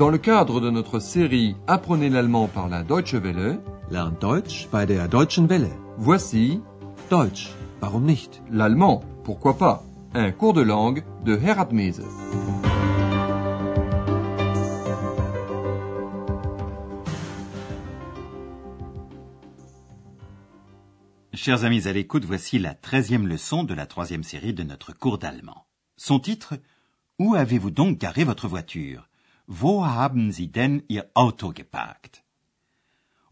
Dans le cadre de notre série Apprenez l'allemand par la Deutsche Welle, Lernt Deutsch bei der Deutschen Welle. voici Deutsch, warum nicht? l'allemand, pourquoi pas, un cours de langue de Herat Mese. Chers amis à l'écoute, voici la treizième leçon de la troisième série de notre cours d'allemand. Son titre Où avez-vous donc garé votre voiture? Wo haben Sie denn Ihr Auto geparkt?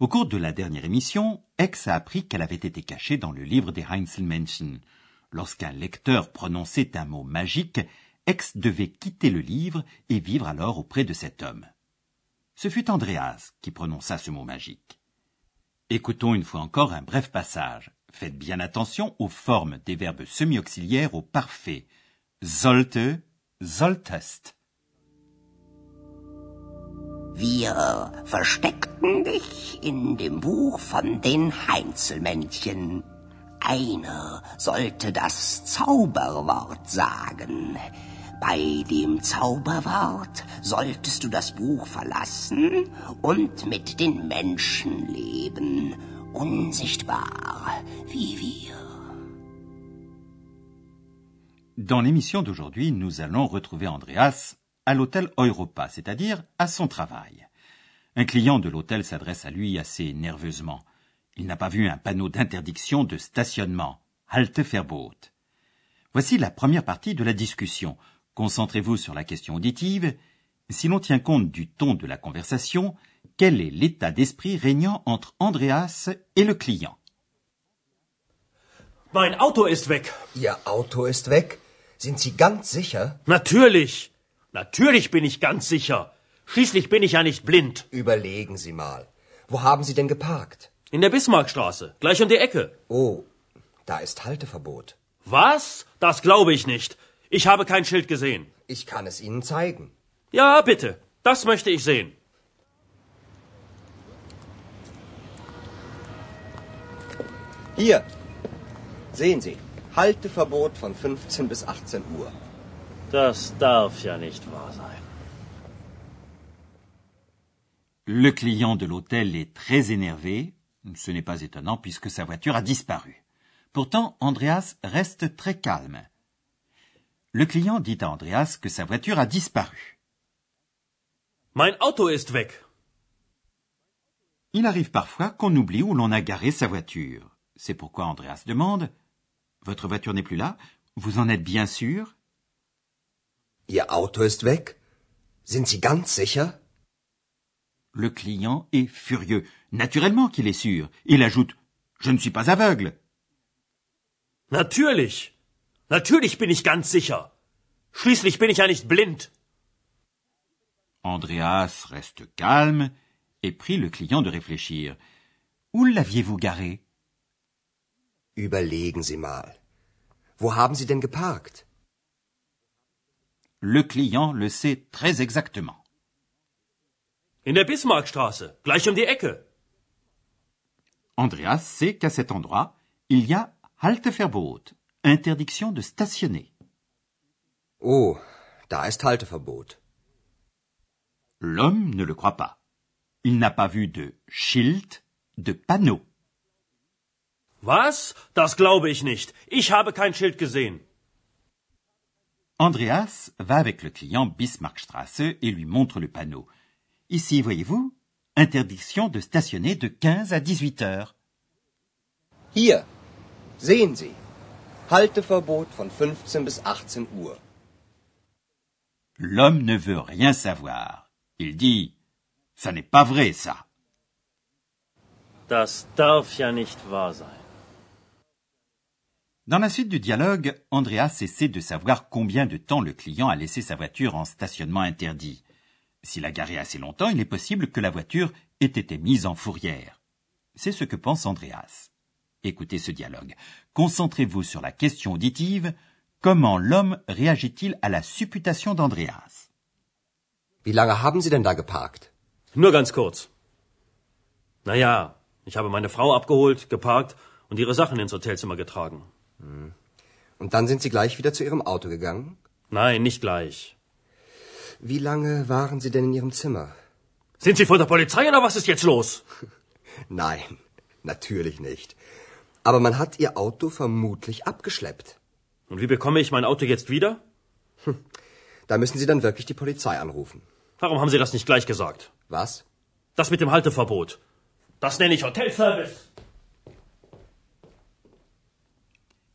Au cours de la dernière émission, Ex a appris qu'elle avait été cachée dans le livre des Heinzelmännchen. Lorsqu'un lecteur prononçait un mot magique, Ex devait quitter le livre et vivre alors auprès de cet homme. Ce fut Andreas qui prononça ce mot magique. Écoutons une fois encore un bref passage. Faites bien attention aux formes des verbes semi-auxiliaires au parfait. Sollte, solltest. Wir versteckten dich in dem Buch von den Heinzelmännchen. Einer sollte das Zauberwort sagen. Bei dem Zauberwort solltest du das Buch verlassen und mit den Menschen leben, unsichtbar wie wir. Dans l'émission d'aujourd'hui, nous allons retrouver Andreas à l'hôtel Europa, c'est-à-dire à son travail. Un client de l'hôtel s'adresse à lui assez nerveusement. Il n'a pas vu un panneau d'interdiction de stationnement, Halteverbot. Voici la première partie de la discussion. Concentrez-vous sur la question auditive. Si l'on tient compte du ton de la conversation, quel est l'état d'esprit régnant entre Andreas et le client? Mein Auto ist weg. Ihr Auto ist weg? Sind Sie ganz sicher? Natürlich. Natürlich bin ich ganz sicher. Schließlich bin ich ja nicht blind. Überlegen Sie mal. Wo haben Sie denn geparkt? In der Bismarckstraße, gleich um die Ecke. Oh, da ist Halteverbot. Was? Das glaube ich nicht. Ich habe kein Schild gesehen. Ich kann es Ihnen zeigen. Ja, bitte. Das möchte ich sehen. Hier. Sehen Sie. Halteverbot von 15 bis 18 Uhr. Das darf ja nicht wahr sein. Le client de l'hôtel est très énervé. Ce n'est pas étonnant puisque sa voiture a disparu. Pourtant, Andreas reste très calme. Le client dit à Andreas que sa voiture a disparu. Mein Auto ist weg. Il arrive parfois qu'on oublie où l'on a garé sa voiture. C'est pourquoi Andreas demande Votre voiture n'est plus là? Vous en êtes bien sûr? Ihr Auto ist weg? Sind Sie ganz sicher? Le client est furieux. Naturellement qu'il est sûr. Il ajoute Je ne suis pas aveugle. Natürlich. Natürlich bin ich ganz sicher. Schließlich bin ich ja nicht blind. Andreas reste calme et prie le client de réfléchir. Où l'aviez-vous garé Überlegen Sie mal. Wo haben Sie denn geparkt? Le client le sait très exactement. In der Bismarckstraße, gleich um die Ecke. Andreas sait qu'à cet endroit, il y a Halteverbot, interdiction de stationner. Oh, da ist Halteverbot. L'homme ne le croit pas. Il n'a pas vu de Schild, de panneau. Was? Das glaube ich nicht. Ich habe kein Schild gesehen. Andreas va avec le client Bismarckstraße et lui montre le panneau. Ici, voyez-vous, interdiction de stationner de 15 à 18 heures. Hier. Sehen Sie. Halteverbot von 15 bis 18 Uhr. L'homme ne veut rien savoir. Il dit Ça n'est pas vrai, ça. Das darf ja nicht wahr sein. Dans la suite du dialogue, Andreas essaie de savoir combien de temps le client a laissé sa voiture en stationnement interdit. S'il a garé assez longtemps, il est possible que la voiture ait été mise en fourrière. C'est ce que pense Andreas. Écoutez ce dialogue. Concentrez-vous sur la question auditive. Comment l'homme réagit-il à la supputation d'Andreas? Wie lange haben Sie denn da geparkt? Nur ganz kurz. Naja, ich habe meine Frau abgeholt, geparkt und ihre Sachen ins Hotelzimmer getragen. Und dann sind Sie gleich wieder zu Ihrem Auto gegangen? Nein, nicht gleich. Wie lange waren Sie denn in Ihrem Zimmer? Sind Sie von der Polizei oder was ist jetzt los? Nein, natürlich nicht. Aber man hat Ihr Auto vermutlich abgeschleppt. Und wie bekomme ich mein Auto jetzt wieder? Da müssen Sie dann wirklich die Polizei anrufen. Warum haben Sie das nicht gleich gesagt? Was? Das mit dem Halteverbot. Das nenne ich Hotelservice.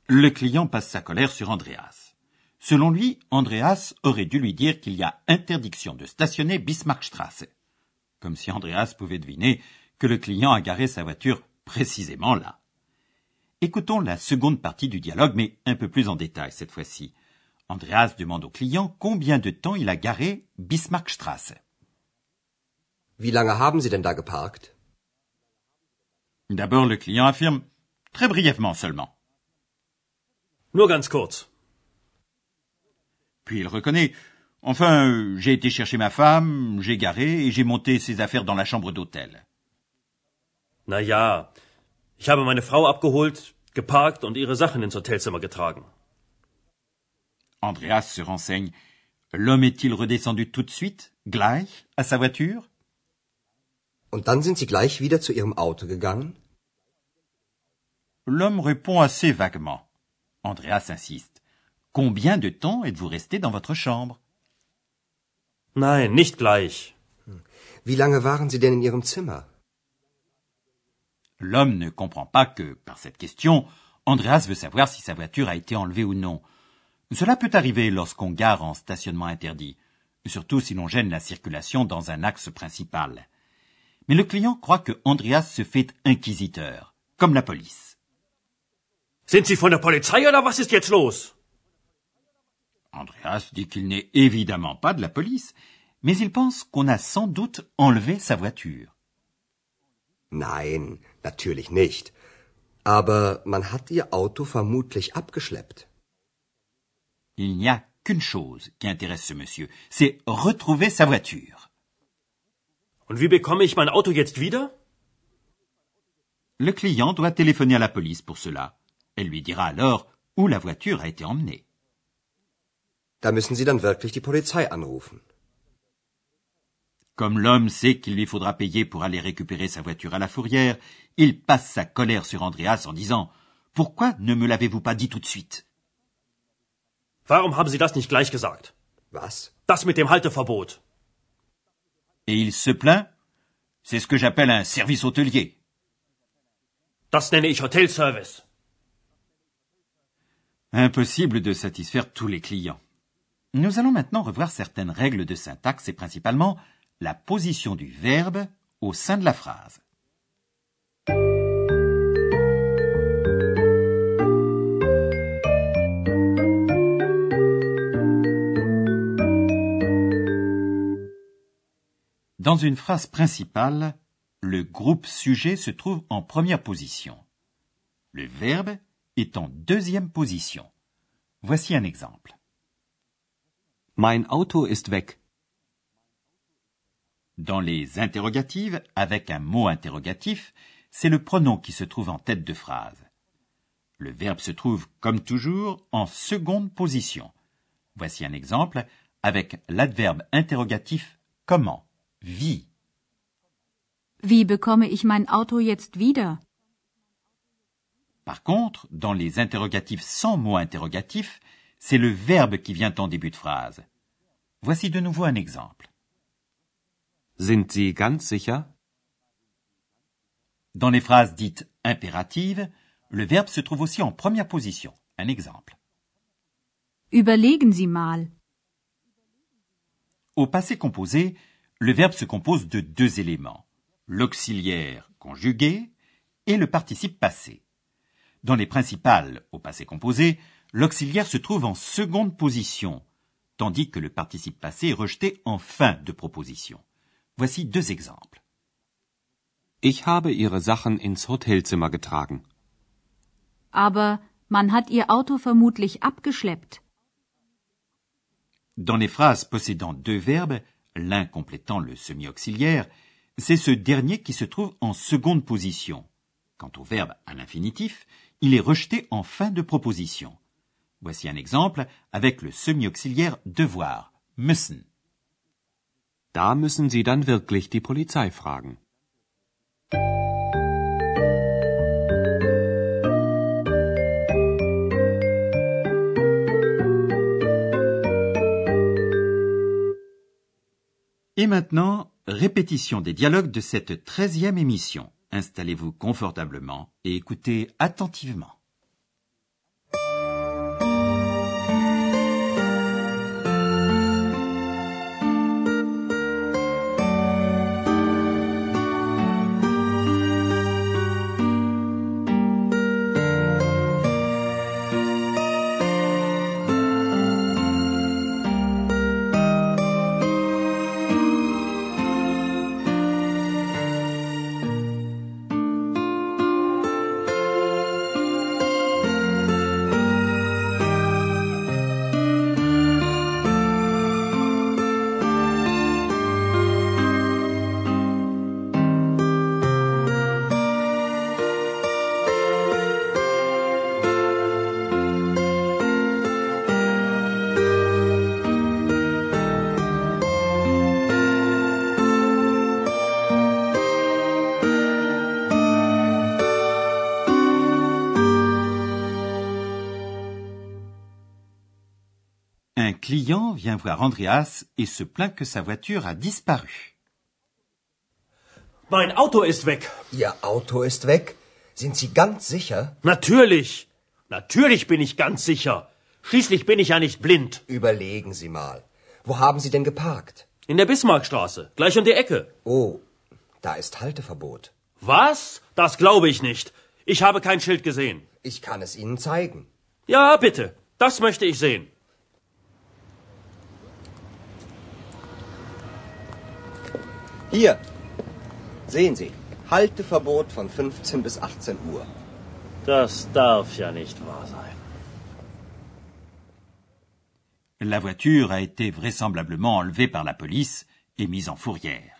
Le client passe sa colère sur Andreas. Selon lui, Andreas aurait dû lui dire qu'il y a interdiction de stationner Bismarckstrasse. Comme si Andreas pouvait deviner que le client a garé sa voiture précisément là. Écoutons la seconde partie du dialogue, mais un peu plus en détail cette fois-ci. Andreas demande au client combien de temps il a garé Bismarckstrasse. Wie lange haben Sie denn da geparkt? D'abord, le client affirme très brièvement seulement. Nur ganz kurz. Puis il reconnaît Enfin, j'ai été chercher ma femme, j'ai garé et j'ai monté ses affaires dans la chambre d'hôtel. Na ja, ich habe meine Frau abgeholt, geparkt und ihre Sachen ins Hotelzimmer getragen. Andreas se renseigne. L'homme est-il redescendu tout de suite, gleich, à sa voiture? Und dann sind Sie gleich wieder zu Ihrem Auto gegangen? L'homme répond assez vaguement. Andreas insiste. Combien de temps êtes-vous resté dans votre chambre? Nein, nicht gleich. Wie lange waren Sie denn in Ihrem Zimmer? L'homme ne comprend pas que, par cette question, Andreas veut savoir si sa voiture a été enlevée ou non. Cela peut arriver lorsqu'on gare en stationnement interdit, surtout si l'on gêne la circulation dans un axe principal. Mais le client croit que Andreas se fait inquisiteur, comme la police. Sind Sie von der Polizei oder was ist jetzt los? Andreas dit qu'il n'est évidemment pas de la police, mais il pense qu'on a sans doute enlevé sa voiture. Nein, natürlich nicht. Aber man hat Ihr Auto vermutlich abgeschleppt. Il n'y a qu'une chose qui intéresse ce monsieur, c'est retrouver sa voiture. Und wie bekomme ich mein Auto jetzt wieder? Le client doit téléphoner à la police pour cela. Elle lui dira alors où la voiture a été emmenée. Da müssen Sie dann wirklich die Polizei anrufen. Comme l'homme sait qu'il lui faudra payer pour aller récupérer sa voiture à la fourrière, il passe sa colère sur Andreas en disant Pourquoi ne me l'avez-vous pas dit tout de suite? Warum haben Sie das nicht gleich gesagt? Was? Das mit dem Halteverbot. Et il se plaint C'est ce que j'appelle un service hôtelier. Das nenne ich Hotelservice. Impossible de satisfaire tous les clients. Nous allons maintenant revoir certaines règles de syntaxe et principalement la position du verbe au sein de la phrase. Dans une phrase principale, le groupe sujet se trouve en première position. Le verbe est en deuxième position. Voici un exemple. Mein Auto ist weg. Dans les interrogatives, avec un mot interrogatif, c'est le pronom qui se trouve en tête de phrase. Le verbe se trouve, comme toujours, en seconde position. Voici un exemple avec l'adverbe interrogatif comment, wie. Wie bekomme ich mein Auto jetzt wieder? Par contre, dans les interrogatifs sans mot interrogatif, c'est le verbe qui vient en début de phrase. Voici de nouveau un exemple. Sind Sie ganz sicher? Dans les phrases dites impératives, le verbe se trouve aussi en première position. Un exemple. Überlegen Sie mal. Au passé composé, le verbe se compose de deux éléments, l'auxiliaire conjugué et le participe passé. Dans les principales au passé composé, l'auxiliaire se trouve en seconde position, tandis que le participe passé est rejeté en fin de proposition. Voici deux exemples. Ich habe Ihre Sachen ins Hotelzimmer getragen. Aber man hat Ihr Auto vermutlich abgeschleppt. Dans les phrases possédant deux verbes, l'un complétant le semi-auxiliaire, c'est ce dernier qui se trouve en seconde position. Quant au verbe à l'infinitif, il est rejeté en fin de proposition. Voici un exemple avec le semi-auxiliaire devoir, müssen. Da müssen Sie dann wirklich die Polizei fragen. Et maintenant, répétition des dialogues de cette treizième émission. Installez-vous confortablement et écoutez attentivement. Client vient voir Andreas et se plaint que sa voiture a disparu. Mein Auto ist weg. Ihr Auto ist weg? Sind Sie ganz sicher? Natürlich. Natürlich bin ich ganz sicher. Schließlich bin ich ja nicht blind. Überlegen Sie mal. Wo haben Sie denn geparkt? In der Bismarckstraße, gleich um die Ecke. Oh, da ist Halteverbot. Was? Das glaube ich nicht. Ich habe kein Schild gesehen. Ich kann es Ihnen zeigen. Ja, bitte. Das möchte ich sehen. Hier. Sehen Sie. Halteverbot von 15 bis 18 Uhr. Das darf ja nicht wahr sein. La voiture a été vraisemblablement enlevée par la police et mise en fourrière.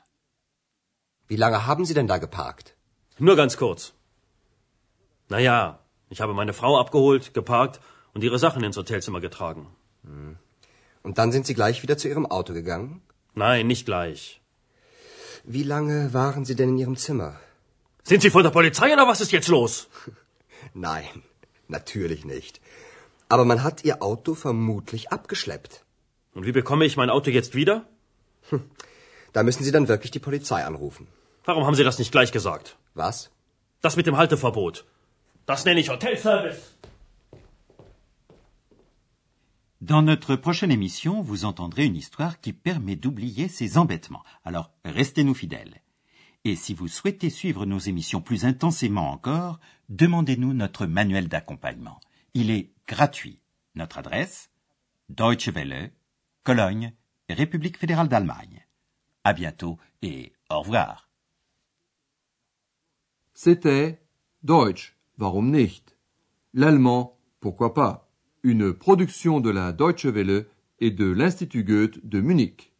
Wie lange haben Sie denn da geparkt? Nur ganz kurz. Naja, ich habe meine Frau abgeholt, geparkt und ihre Sachen ins Hotelzimmer getragen. Und dann sind Sie gleich wieder zu Ihrem Auto gegangen? Nein, nicht gleich. Wie lange waren Sie denn in Ihrem Zimmer? Sind Sie von der Polizei oder was ist jetzt los? Nein, natürlich nicht. Aber man hat Ihr Auto vermutlich abgeschleppt. Und wie bekomme ich mein Auto jetzt wieder? Da müssen Sie dann wirklich die Polizei anrufen. Warum haben Sie das nicht gleich gesagt? Was? Das mit dem Halteverbot. Das nenne ich Hotelservice. Dans notre prochaine émission, vous entendrez une histoire qui permet d'oublier ces embêtements. Alors, restez-nous fidèles. Et si vous souhaitez suivre nos émissions plus intensément encore, demandez-nous notre manuel d'accompagnement. Il est gratuit. Notre adresse Deutsche Welle, Cologne, République fédérale d'Allemagne. À bientôt et au revoir. C'était Deutsch, warum nicht? L'allemand, pourquoi pas? Une production de la Deutsche Welle et de l'Institut Goethe de Munich.